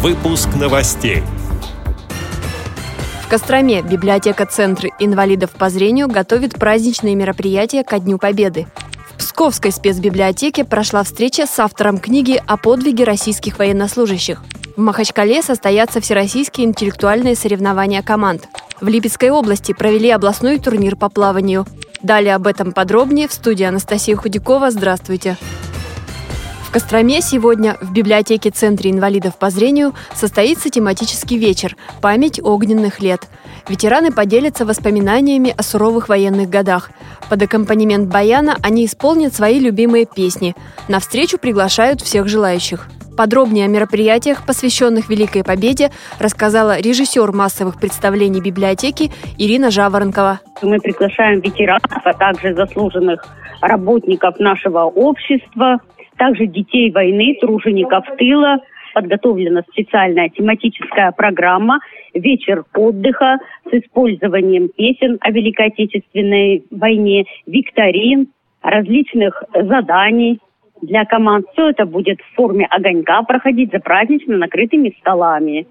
Выпуск новостей. В Костроме библиотека Центра инвалидов по зрению готовит праздничные мероприятия ко Дню Победы. В Псковской спецбиблиотеке прошла встреча с автором книги о подвиге российских военнослужащих. В Махачкале состоятся всероссийские интеллектуальные соревнования команд. В Липецкой области провели областной турнир по плаванию. Далее об этом подробнее в студии Анастасия Худякова. Здравствуйте. В Костроме сегодня в библиотеке Центра инвалидов по зрению состоится тематический вечер «Память огненных лет». Ветераны поделятся воспоминаниями о суровых военных годах. Под аккомпанемент баяна они исполнят свои любимые песни. На встречу приглашают всех желающих. Подробнее о мероприятиях, посвященных Великой Победе, рассказала режиссер массовых представлений библиотеки Ирина Жаворонкова. Мы приглашаем ветеранов, а также заслуженных работников нашего общества, также детей войны, тружеников тыла. Подготовлена специальная тематическая программа «Вечер отдыха» с использованием песен о Великой Отечественной войне, викторин, различных заданий для команд. Все это будет в форме огонька проходить за празднично накрытыми столами.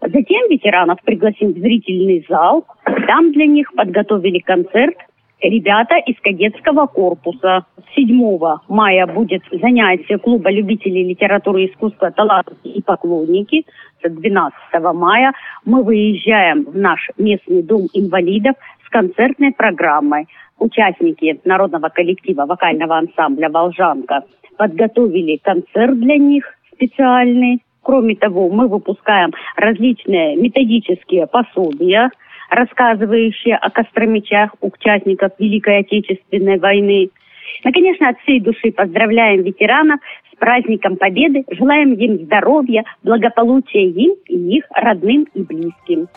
Затем ветеранов пригласим в зрительный зал. Там для них подготовили концерт ребята из кадетского корпуса. 7 мая будет занятие клуба любителей литературы и искусства «Таланты и поклонники». 12 мая мы выезжаем в наш местный дом инвалидов с концертной программой. Участники народного коллектива вокального ансамбля «Волжанка» подготовили концерт для них специальный. Кроме того, мы выпускаем различные методические пособия – рассказывающие о костромичах, участников Великой Отечественной войны. Мы, конечно, от всей души поздравляем ветеранов с праздником Победы, желаем им здоровья, благополучия им и их родным и близким.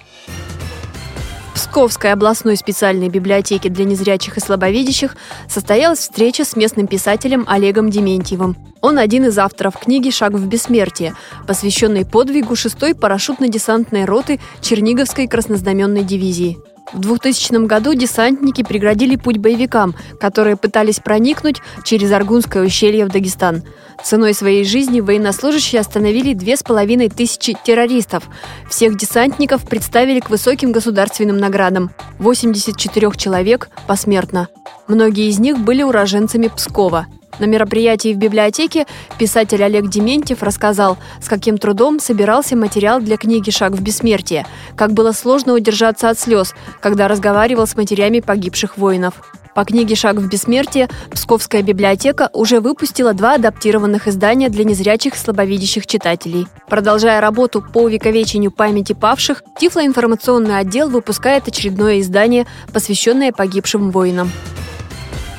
Псковской областной специальной библиотеке для незрячих и слабовидящих состоялась встреча с местным писателем Олегом Дементьевым. Он один из авторов книги «Шаг в бессмертие», посвященной подвигу 6-й парашютно-десантной роты Черниговской краснознаменной дивизии. В 2000 году десантники преградили путь боевикам, которые пытались проникнуть через Аргунское ущелье в Дагестан. Ценой своей жизни военнослужащие остановили две с половиной тысячи террористов. Всех десантников представили к высоким государственным наградам. 84 человек посмертно. Многие из них были уроженцами Пскова. На мероприятии в библиотеке писатель Олег Дементьев рассказал, с каким трудом собирался материал для книги «Шаг в бессмертие», как было сложно удержаться от слез, когда разговаривал с матерями погибших воинов. По книге «Шаг в бессмертие» Псковская библиотека уже выпустила два адаптированных издания для незрячих и слабовидящих читателей. Продолжая работу по увековечению памяти павших, Тифлоинформационный отдел выпускает очередное издание, посвященное погибшим воинам.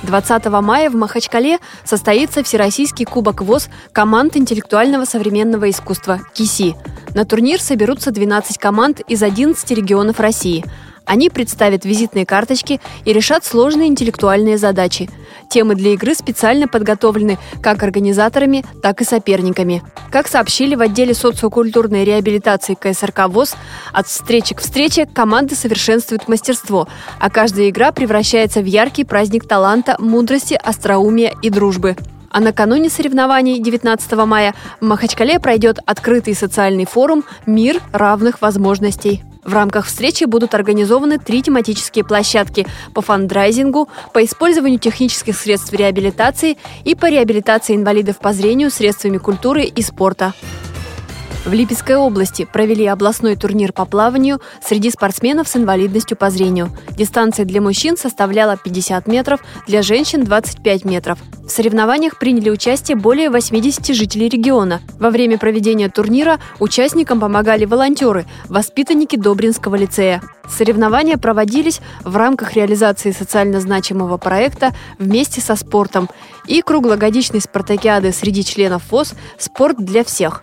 20 мая в Махачкале состоится Всероссийский кубок ВОЗ команд интеллектуального современного искусства КИСИ. На турнир соберутся 12 команд из 11 регионов России – они представят визитные карточки и решат сложные интеллектуальные задачи. Темы для игры специально подготовлены как организаторами, так и соперниками. Как сообщили в отделе социокультурной реабилитации КСРК ВОЗ, от встречи к встрече команды совершенствуют мастерство, а каждая игра превращается в яркий праздник таланта, мудрости, остроумия и дружбы. А накануне соревнований 19 мая в Махачкале пройдет открытый социальный форум «Мир равных возможностей». В рамках встречи будут организованы три тематические площадки по фандрайзингу, по использованию технических средств реабилитации и по реабилитации инвалидов по зрению средствами культуры и спорта. В Липецкой области провели областной турнир по плаванию среди спортсменов с инвалидностью по зрению. Дистанция для мужчин составляла 50 метров, для женщин 25 метров. В соревнованиях приняли участие более 80 жителей региона. Во время проведения турнира участникам помогали волонтеры, воспитанники Добринского лицея. Соревнования проводились в рамках реализации социально значимого проекта «Вместе со спортом» и круглогодичной спартакиады среди членов ФОС «Спорт для всех».